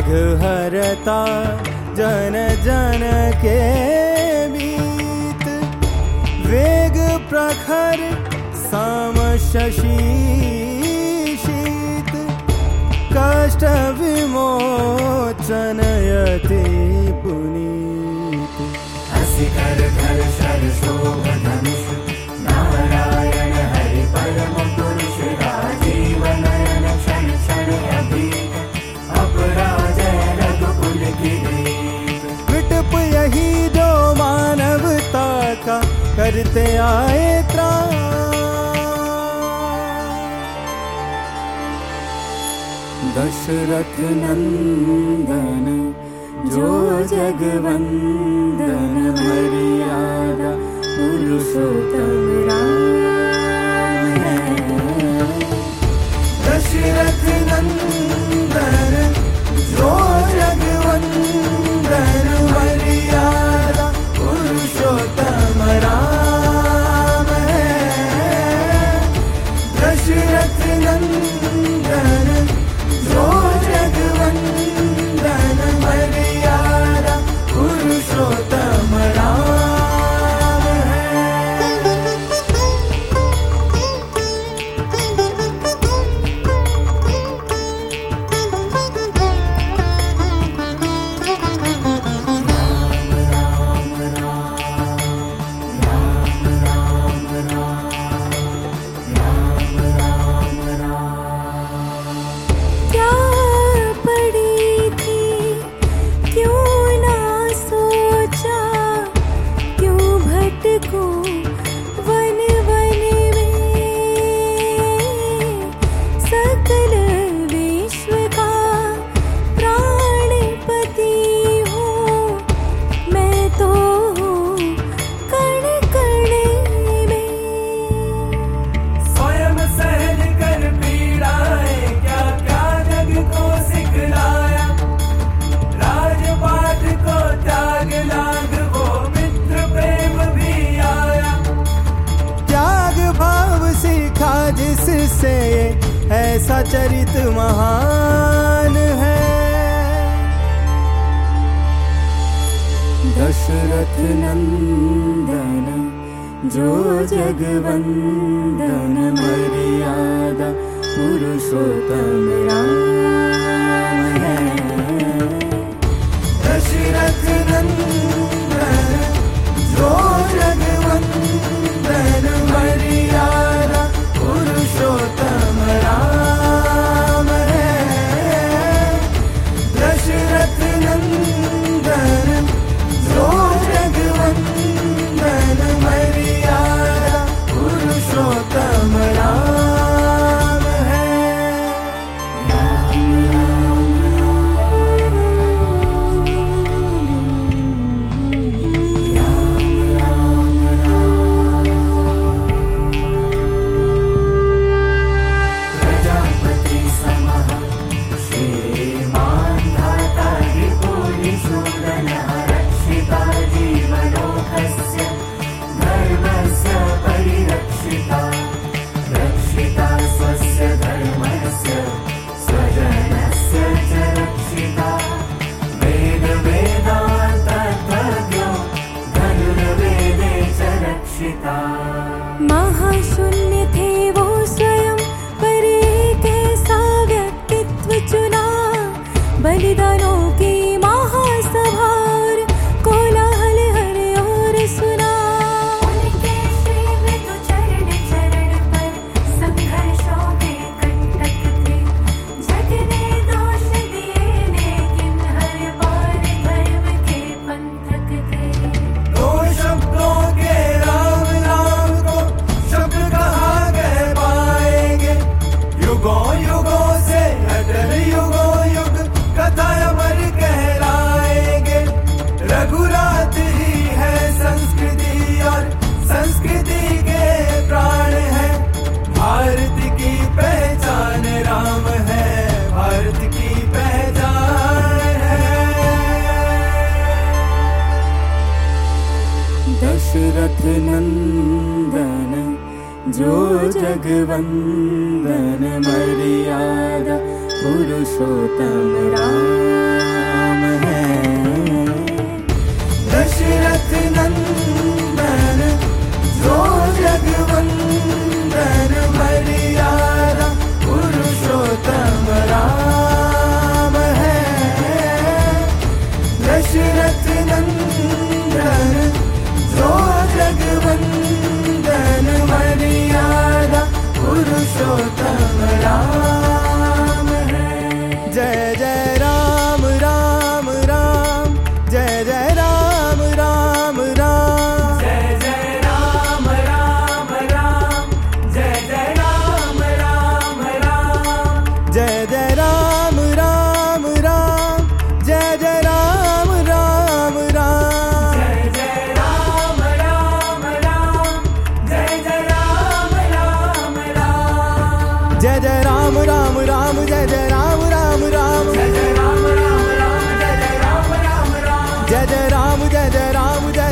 घहरता जन जन के बीत। वेग प्रखर साम शीत। कष्ट विमोचनयति पुर ते या दशरथ नन्दन जो जगवन्दन मर्यादा पुरुषोत्तम सोतरा ऐसा चरित महान है। दशरथ नंदन जो जगवंदन मर्यादा पुरुषोत्तम राम है। दशरथ नन्दन जो जगवन्दन मर्यादा पुरुषोत्तम राम है। Dasharath together, all together.